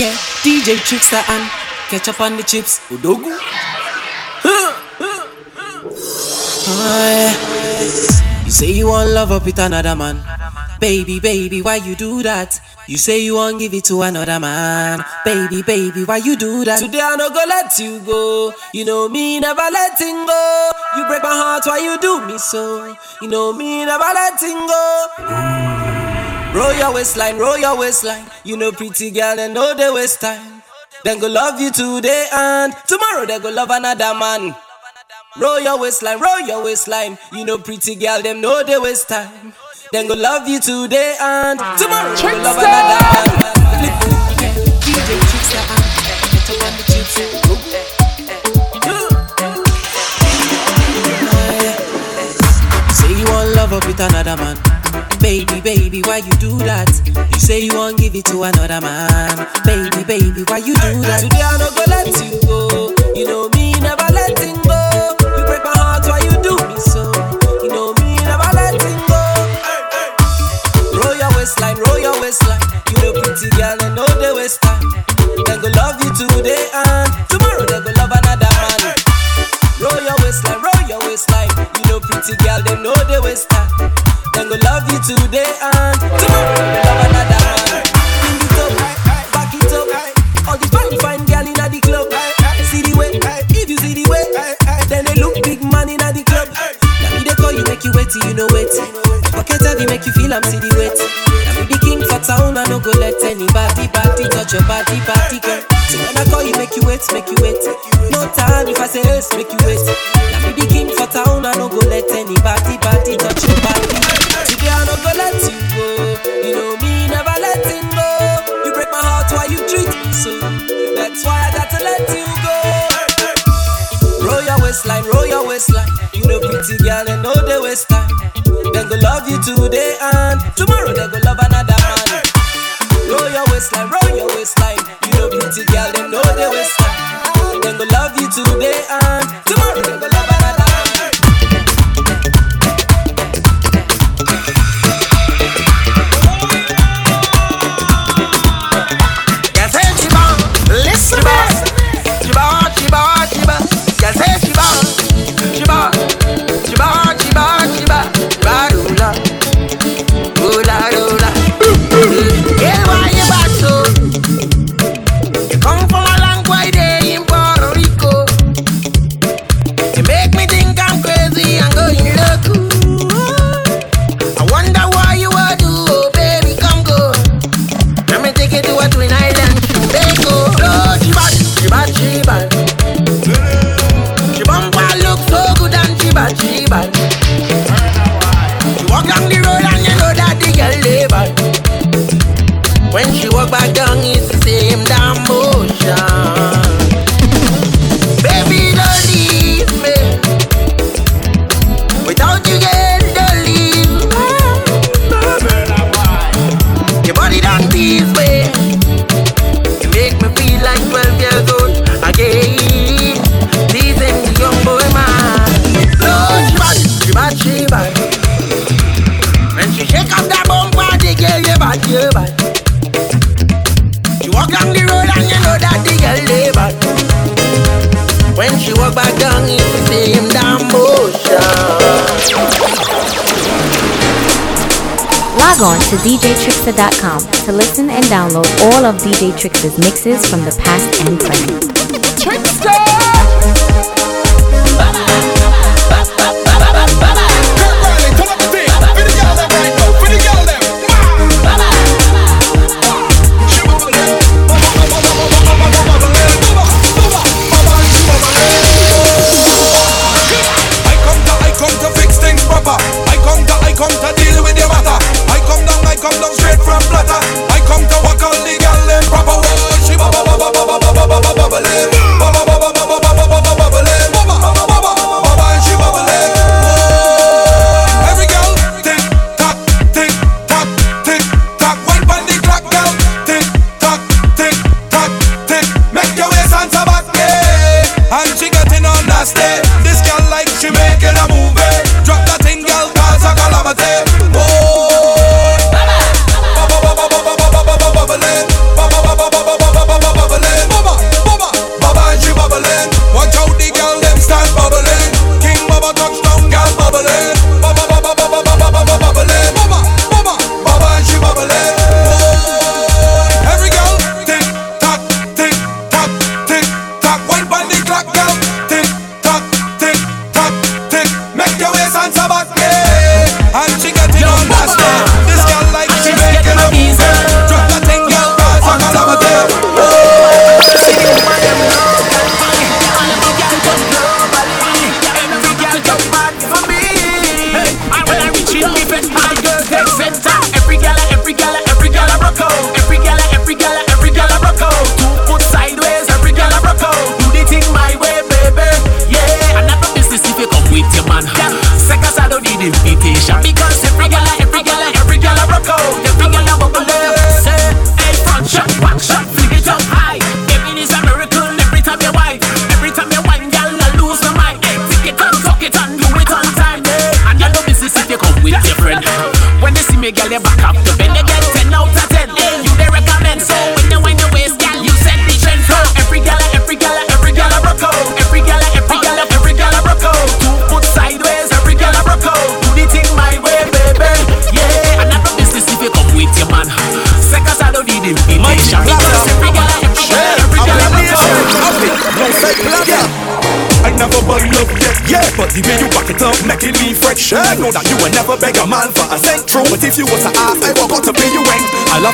Yeah, DJ Trixta and ketchup on the chips. Udogu. oh, yeah. You say you want love up with another man. Baby, baby, why you do that? You say you won't give it to another man. Baby, baby, why you do that? Today I no go let you go. You know me never letting go. You break my heart, why you do me so? You know me never letting go. Roll your waistline, roll your waistline. You know, pretty girl, and know they waste time. Then go love you today and tomorrow they go love another man. Roll your waistline, roll your waistline. You know, pretty girl, them know they waste time. Then go love you today and tomorrow they go love another man. Say you want love up with another man. Baby, baby, why you do that? You say you won't give it to another man. Baby, baby, why you do that? Today I no go let you go. You know me, never letting go. You break my heart, why you do me so? You know me, never letting go. Roll your waistline, roll your waistline. You the pretty girl and know the waistline. Then go love you today. Ah. today and tomorrow. to DJTrixta.com to listen and download all of DJ mixes from the past and present.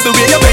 I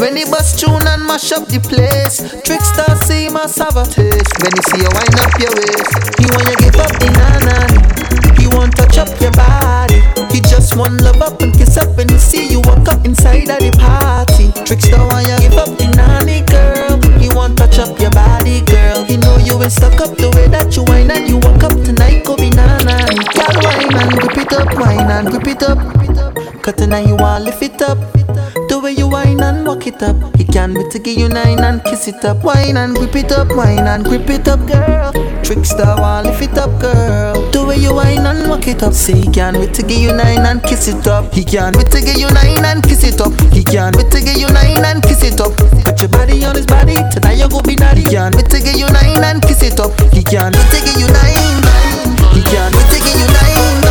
When the bus tune and mash up the place Trixta see a taste. When you see you wind up your waist He want you give up the nana. He want to touch up your body. He just want love up and kiss up When he see you walk up inside of the party. Trixta want you give up the nanny girl? He want to touch up your body girl. He know you ain't stuck up the way that you whine And you walk up tonight go be nana. Girl wine and grip it up, wine and grip it up. Cause tonight you want lift up. He can't wait to give you nine and kiss it up. Wine and grip it up, wine and grip it up, girl. Trixta want lift it up, girl. The way you whine and walk it up. Say he can't wait to give you nine and kiss it up. He can't wait to give you nine and kiss it up. He can't wait to give you nine and kiss it up. Put your body on his body. Tonight you go be naughty. He can't wait to give you nine and kiss it up. He can't wait to give you nine. He can't wait to give you nine.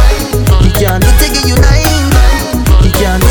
He can't wait to you nine. He can't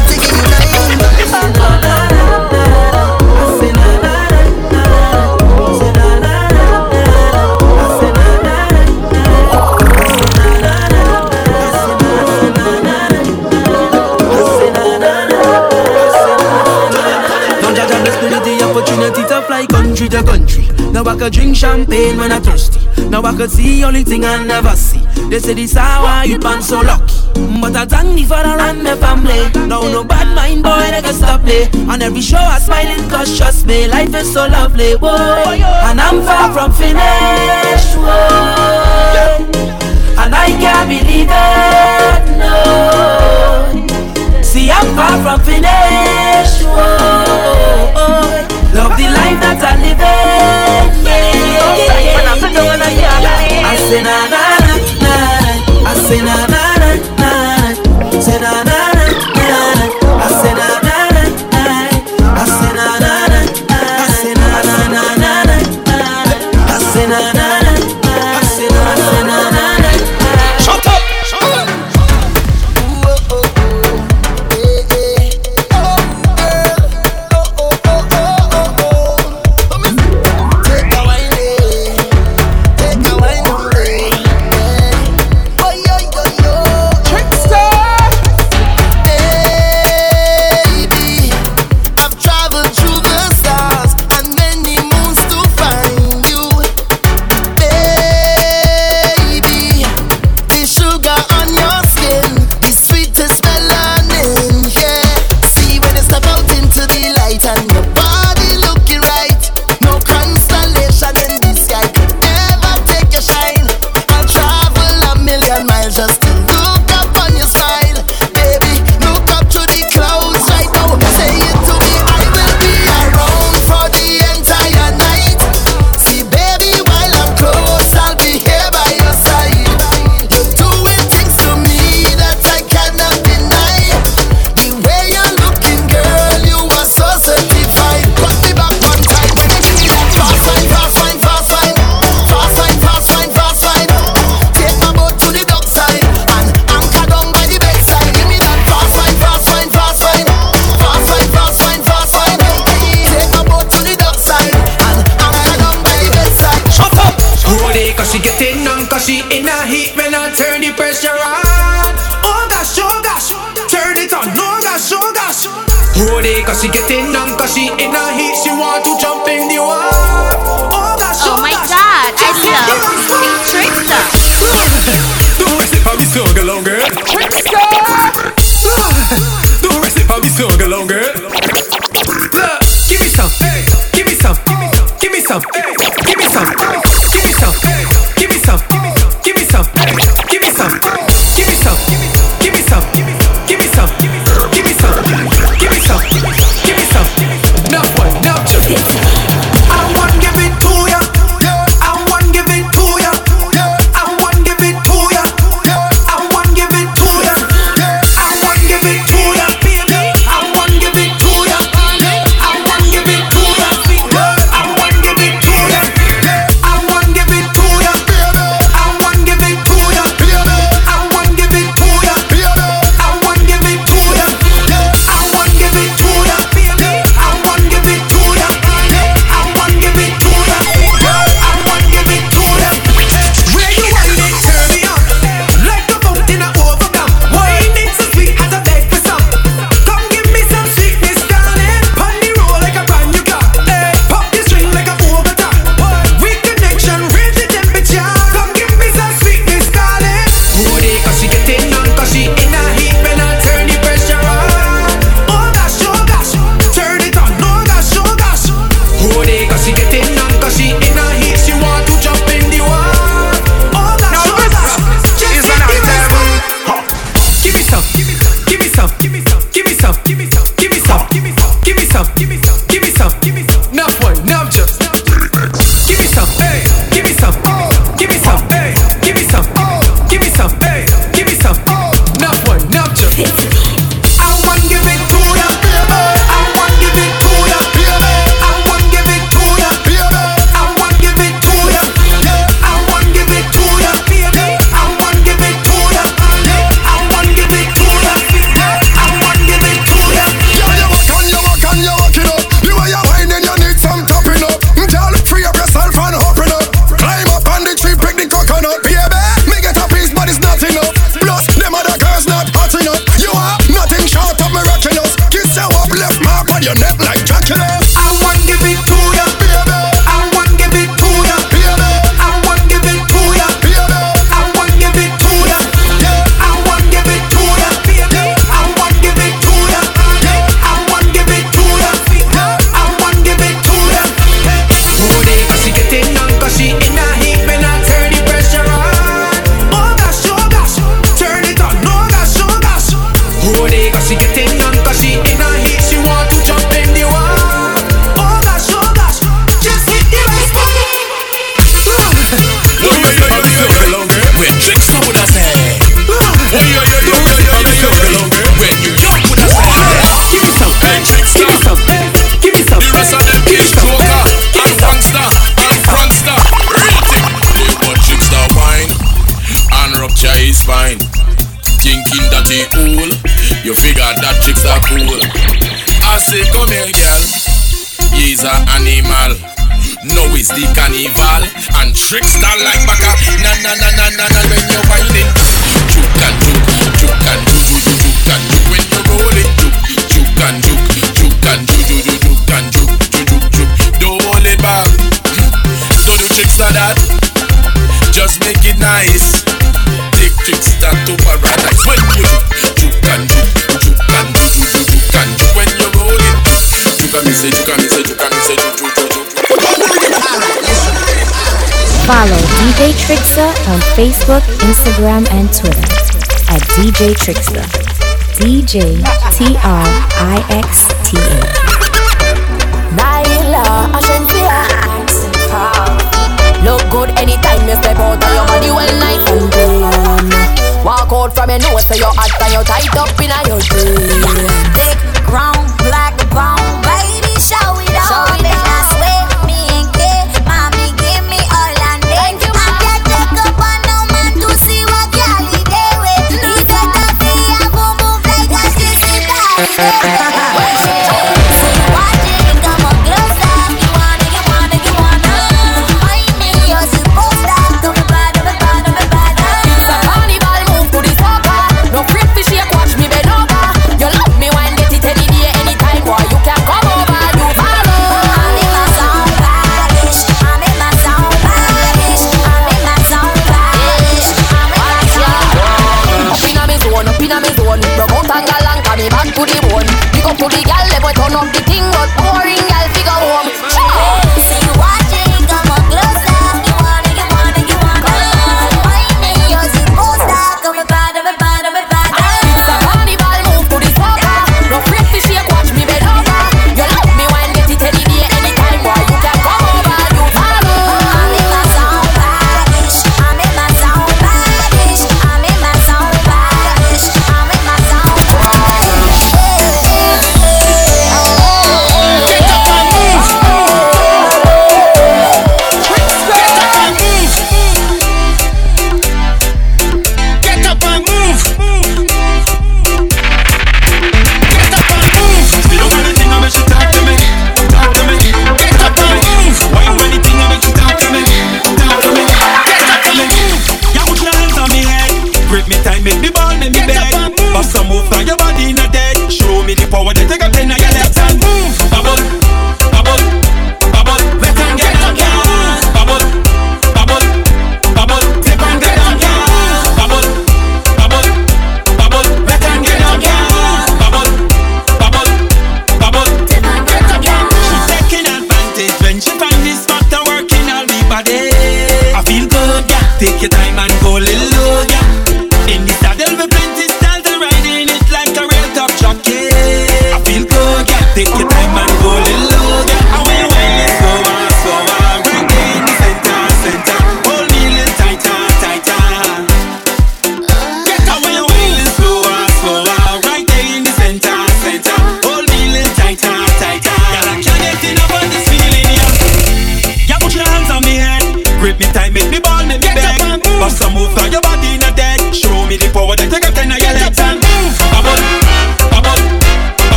fly country country. Now I could drink champagne when I thirsty. Now I could see only thing I never see. They say this how I you been so lucky. But I thank me for the run the family. Now no bad mind boy they can stop me. On every show I smiling cause trust me life is so lovely. Whoa. And I'm far from finished. Whoa. And I can't believe it. No. See, I'm far from finished. Whoa. Love the life that I live in. Yeah. I say na na na na. I say na. Cause she getting numb, cause she in a heat, she want to jump in the water. Follow DJ Trixta on Facebook, Instagram, and Twitter at DJ Trixta. DJ T R I X T A. Look good anytime you step out of your body, well, night. and. Walk out from your nose, so you're hot and you're tied up in a your jeans. Take ground.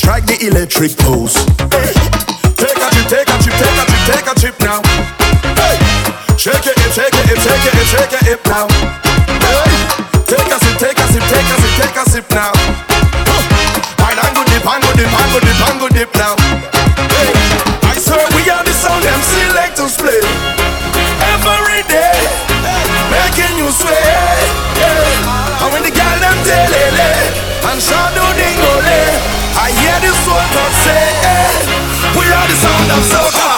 Strike the electric pose. Hey, take a trip, take a trip, take a trip, take a trip now. Hey, shake it, shake it, shake it, shake it, hip now. Hey, take a sip, take a sip, take a sip, take a sip now. And go dip, and go dip, and go dip, and go dip now. Hey, I swear we are the sound them selectors play every day, making you sway. Yeah. And when the girl them telele eh, and shadow dingole, eh. I we are the sound of soca.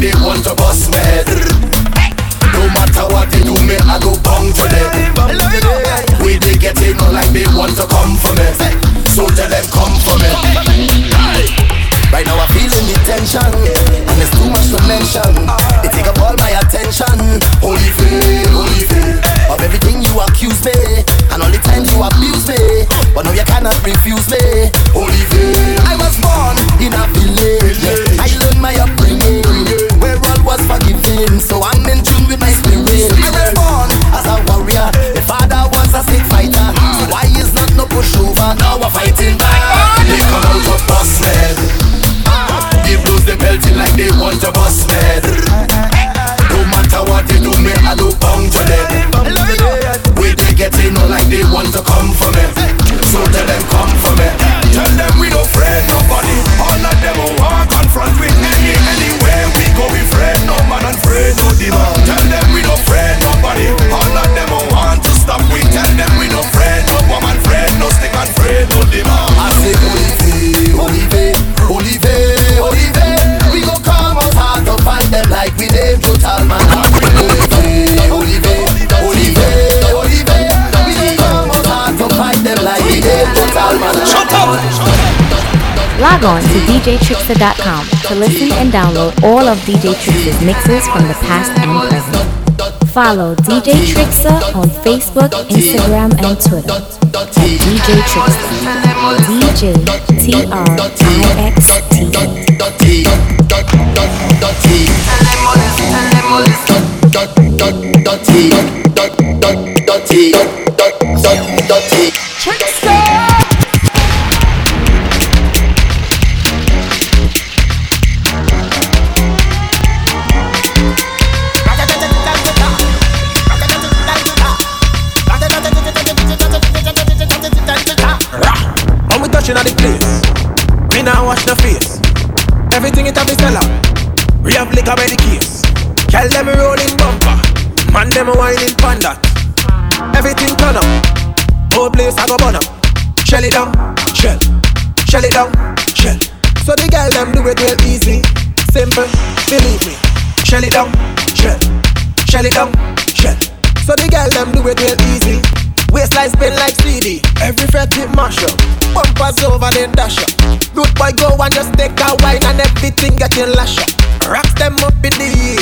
They want to bust med. No matter what they do, me I go bong to them. We they get in like they want to come for me. So tell them come for me. Right now I'm feeling the tension And it's too much to mention They take up all my attention Holy faith, holy faith Of everything you accuse me And all the times you abuse me But now you cannot refuse me Holy faith they want to bust med No matter what they do me I do bong to them. We they get in like they want to come for me. So tell them come for me Log on to djtrixta.com to listen and download all of DJ Trixta's mixes from the past and present. Follow DJ Trixta on Facebook, Instagram, and Twitter at DJ. DJ T R I X T. the face. Everything it have is. We have liquor by the case. Tell them rolling bumper, man them a whining panda. Everything turn up, whole place I go burn up. Shell it down, shell, shell it down, shell. So the girl them do it real easy, simple, believe me. Shell it down, shell, shell it down, shell. So the girl them do it real easy. Waistline spin like CD. Every fret it mash up. Bumpers over then dash up. Root boy go and just take a wine and everything getting lash up. Rocks them up in the air.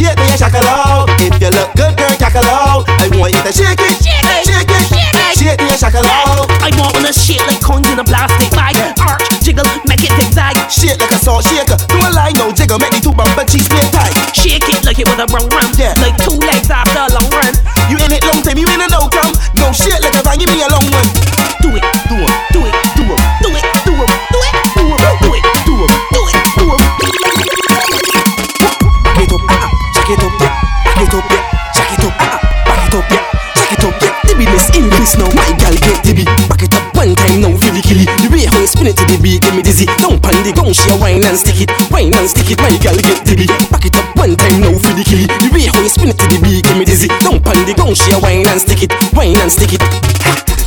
shake your shackle out. If you look good, girl, shakalow. I want you to shake it, shake it, shake it, shake, it. shake your. I want you to shake like coins in a plastic bag. Arch, jiggle, make it zigzag. Shake like a salt shaker. Do a line, no jiggle, make me two bumper cheeks stay tight. Shake it like it was a run run, yeah. like two legs after a long run. You in it long time, you in a no come. No shit like a van, give me a long one. busy. Don't panic, don't share wine and stick it. Wine and stick it, my girl get dizzy. Back it up one time now for the killy. The way how you spin it to the beat, give me dizzy. Don't panic, don't share wine and stick it. Wine and stick it.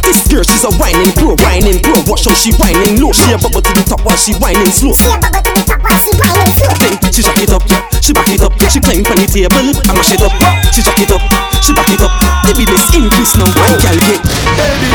This girl, she's a whining pro, whining pro. Watch how she whining low. She a bubble to the top while she whining slow. She a bubble to the top while she whining slow. Then she jack it up, she back it up, she climb on the table and mash it up. She jack it up, she back it up. baby this is increase now, my girl get. Baby.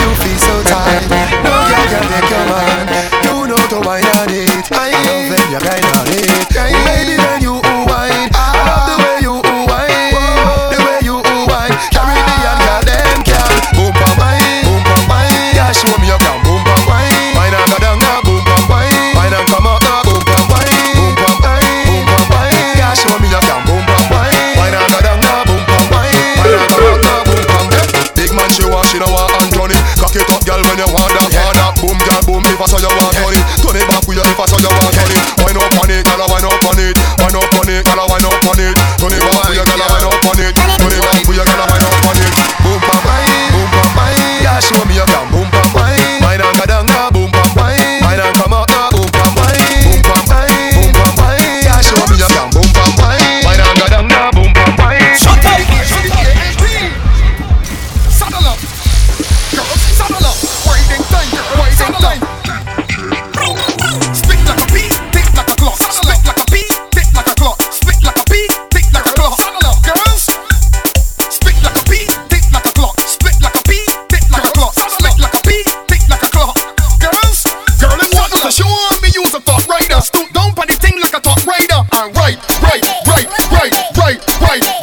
Right.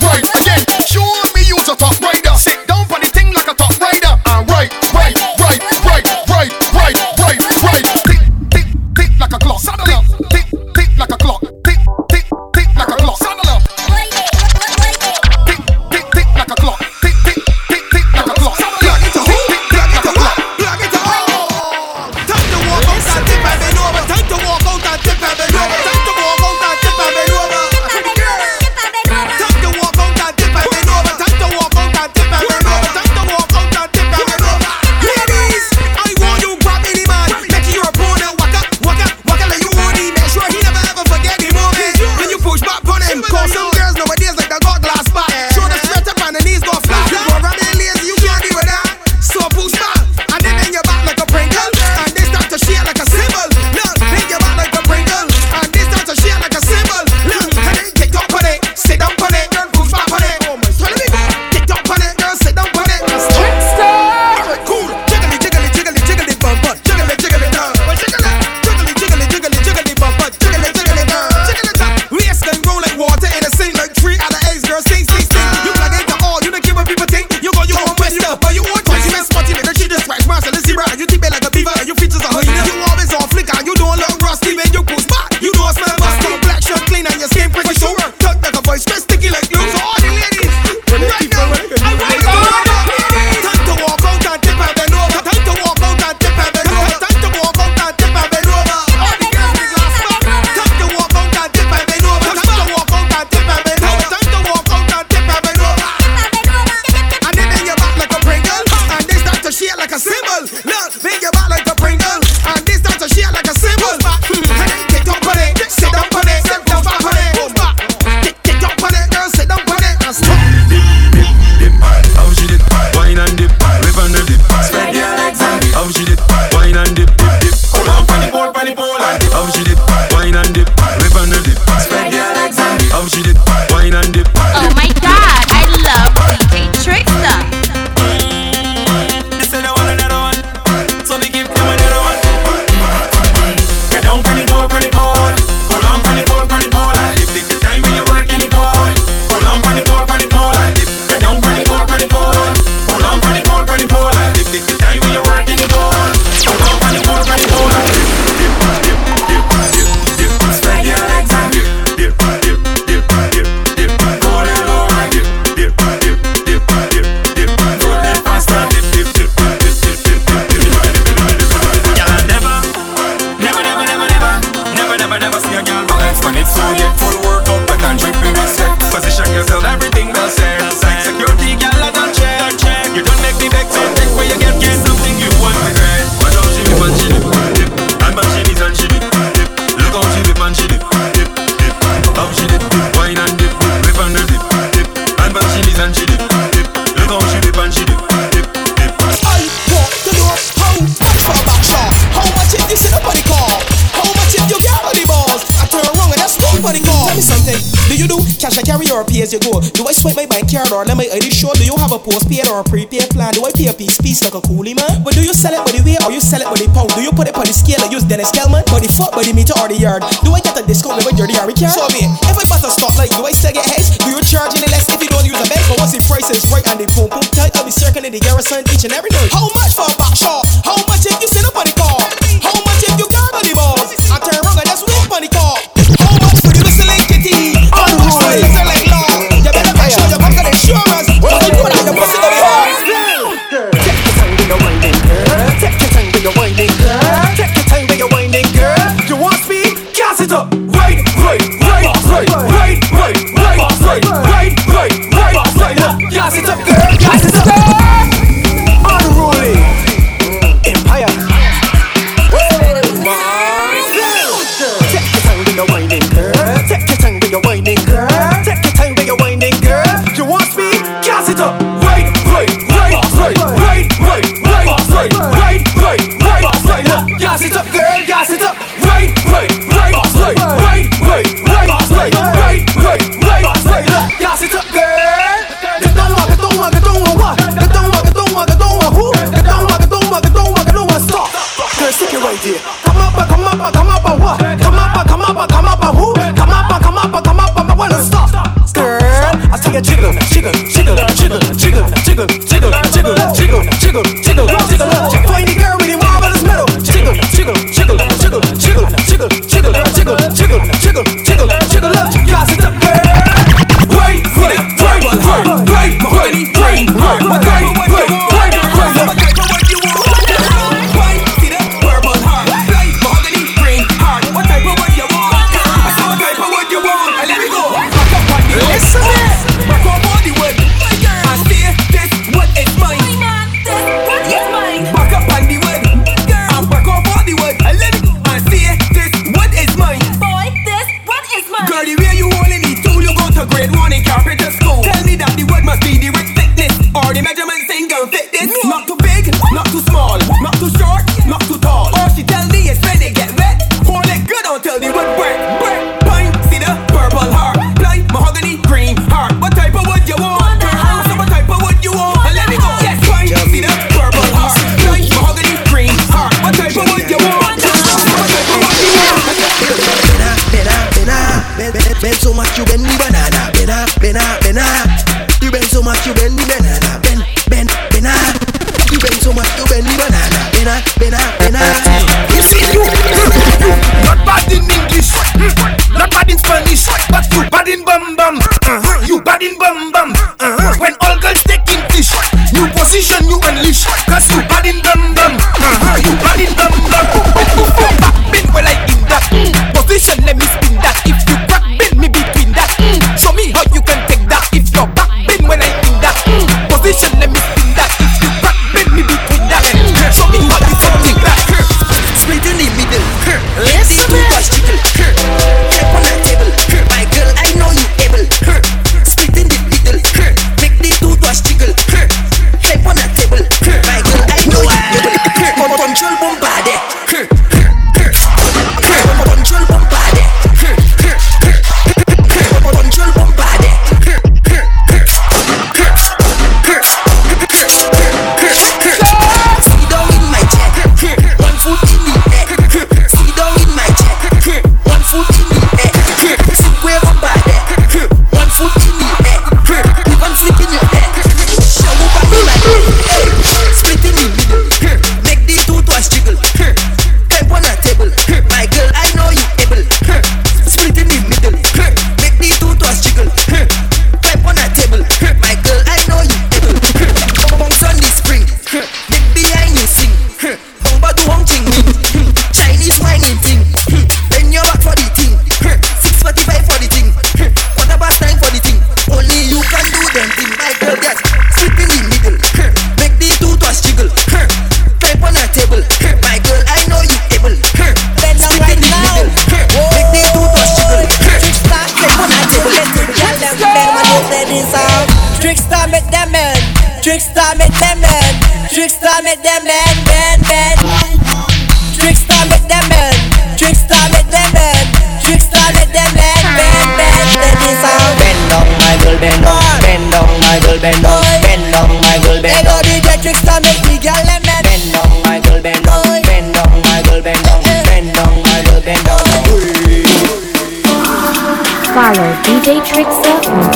Yeah. So me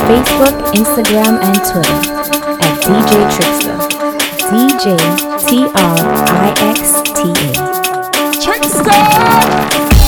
Facebook, Instagram, and Twitter at DJ Trixta. DJ T R I X T A. Trixta!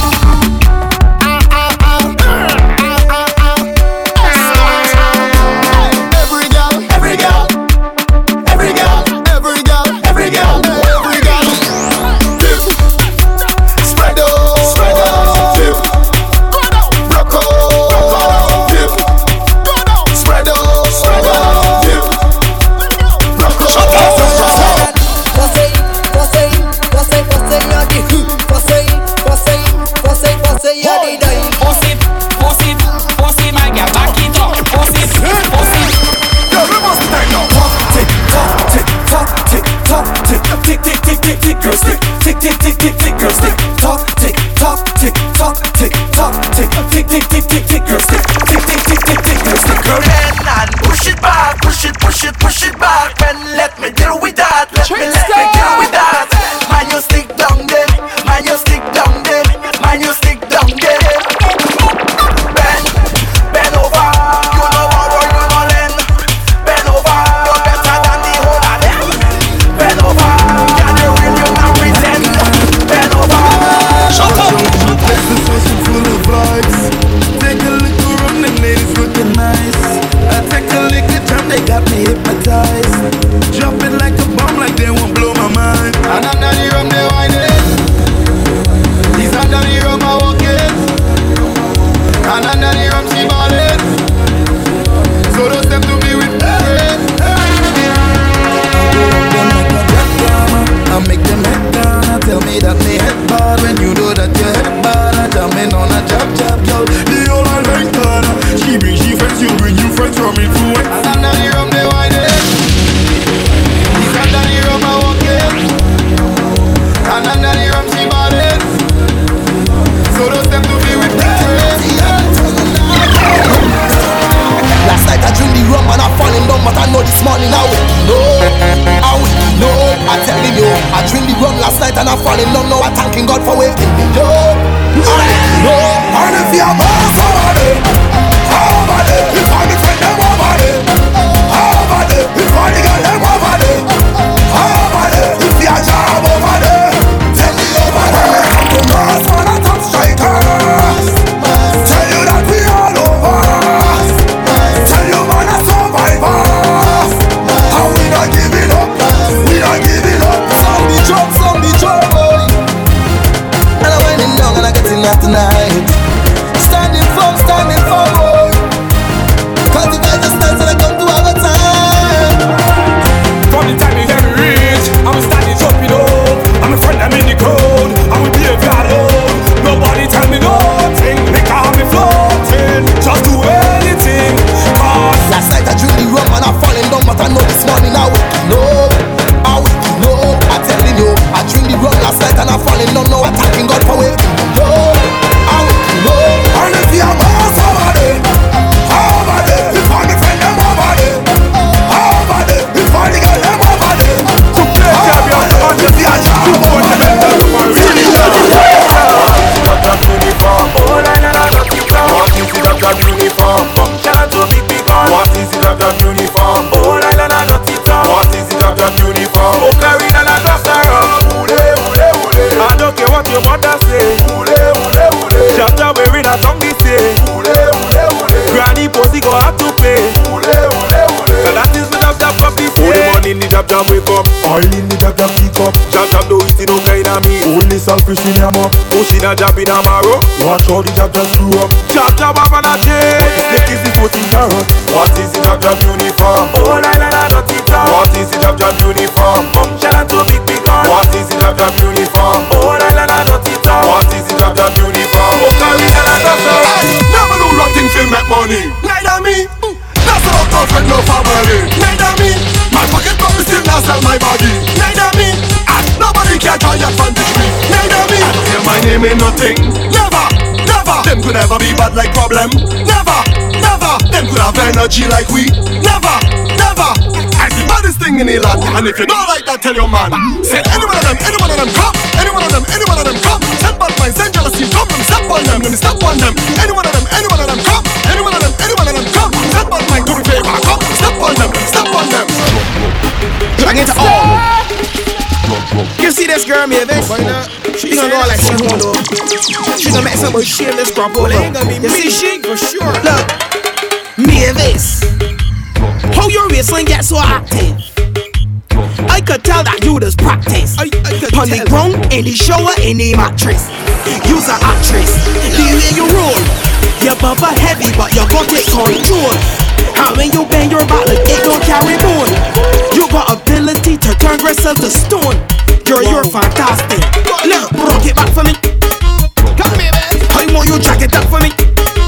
nothing I twisting them up. Oh, she not in a arrow. Watch how the jab just blew up. Jab jab up on a chain. What the snake is the floating? What is the jab jab uniform? Oh la la la, not it up. What is the jab jab uniform? Come shout to big big gun. What is the jab jab uniform? Oh la la la, not it up. What is the jab jab uniform? Oh carry the land Never do nothing to make money. Neither me. That's how come with no family. Neither me. My pocket promise still not sell my body. Neither me. And nobody can try and fund my name ain't nothing. Never, never. Them could ever be bad like problem. Never, never. Them could have energy like we. Never, never. I'm the baddest thing in the land. And if you don't like that, tell your man. Say any one of them, any one of them come. Any one of them, any one of them come. Send bad minds, send jealousy from them. Step on them, let me step on them. Any one of them, any one of them come. Any one of them, any one of them come. Send bad minds, do me favor, come. Step on them, step on them. Drag it all. You see this girl, me Mavis? She gonna go like she want to. She gonna make some shameless crop over. You see she for sure. Look, me Mavis, how your waistline get so active? I could tell that you just practice. I, I On the ground, in the shower, in the mattress. You's an actress. The way you roll, your bumper heavy, but you got it control. And when you bend your like it don't carry bone. You got ability to turn yourself to stone. Girl, you're fantastic. Look, rock it back for me. Come here, man. I want you jack it up for me.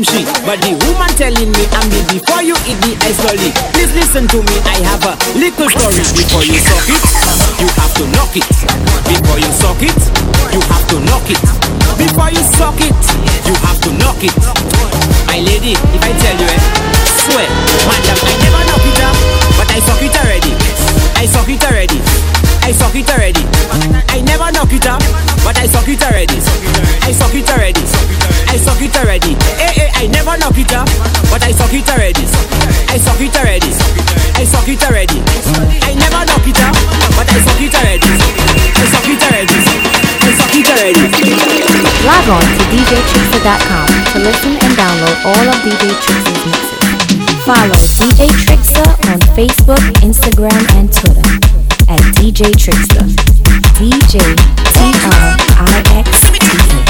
From she. But the woman telling me I'm the before you eat the ice lolly. Please listen to me, I have a little story. Before you suck it, you have to knock it. Before you suck it, you have to knock it. Before you suck it, you have to knock it. My lady, if I tell you eh, swear, madam, I never knock it up, but I suck it already. I suck it already. I suck it already. I never knock it up, but I suck it already. I suck it already. I suck it already. Eh eh, I never knock it up, but I suck it already. I suck it already. I suck it already. I never knock it up, but I suck it already. I suck it already. I suck it already. Log on to djtrixta.com to listen and download all of DJ Trixta's mixes. Follow DJ Trixta on Facebook, Instagram, and Twitter at DJ Trixta. DJ T R I X T A.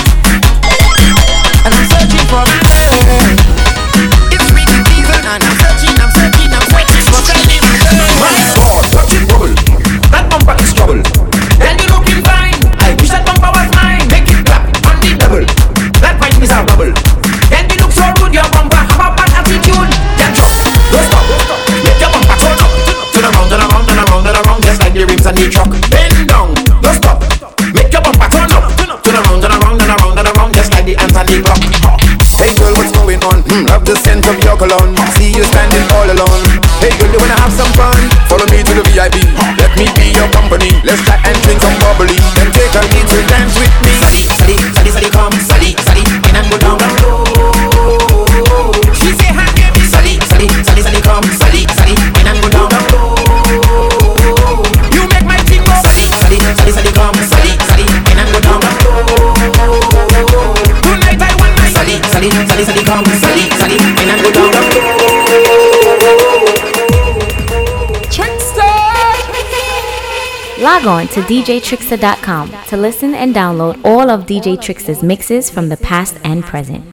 love the scent Log on to djtrixta.com to listen and download all of DJ Trixta's mixes from the past and present.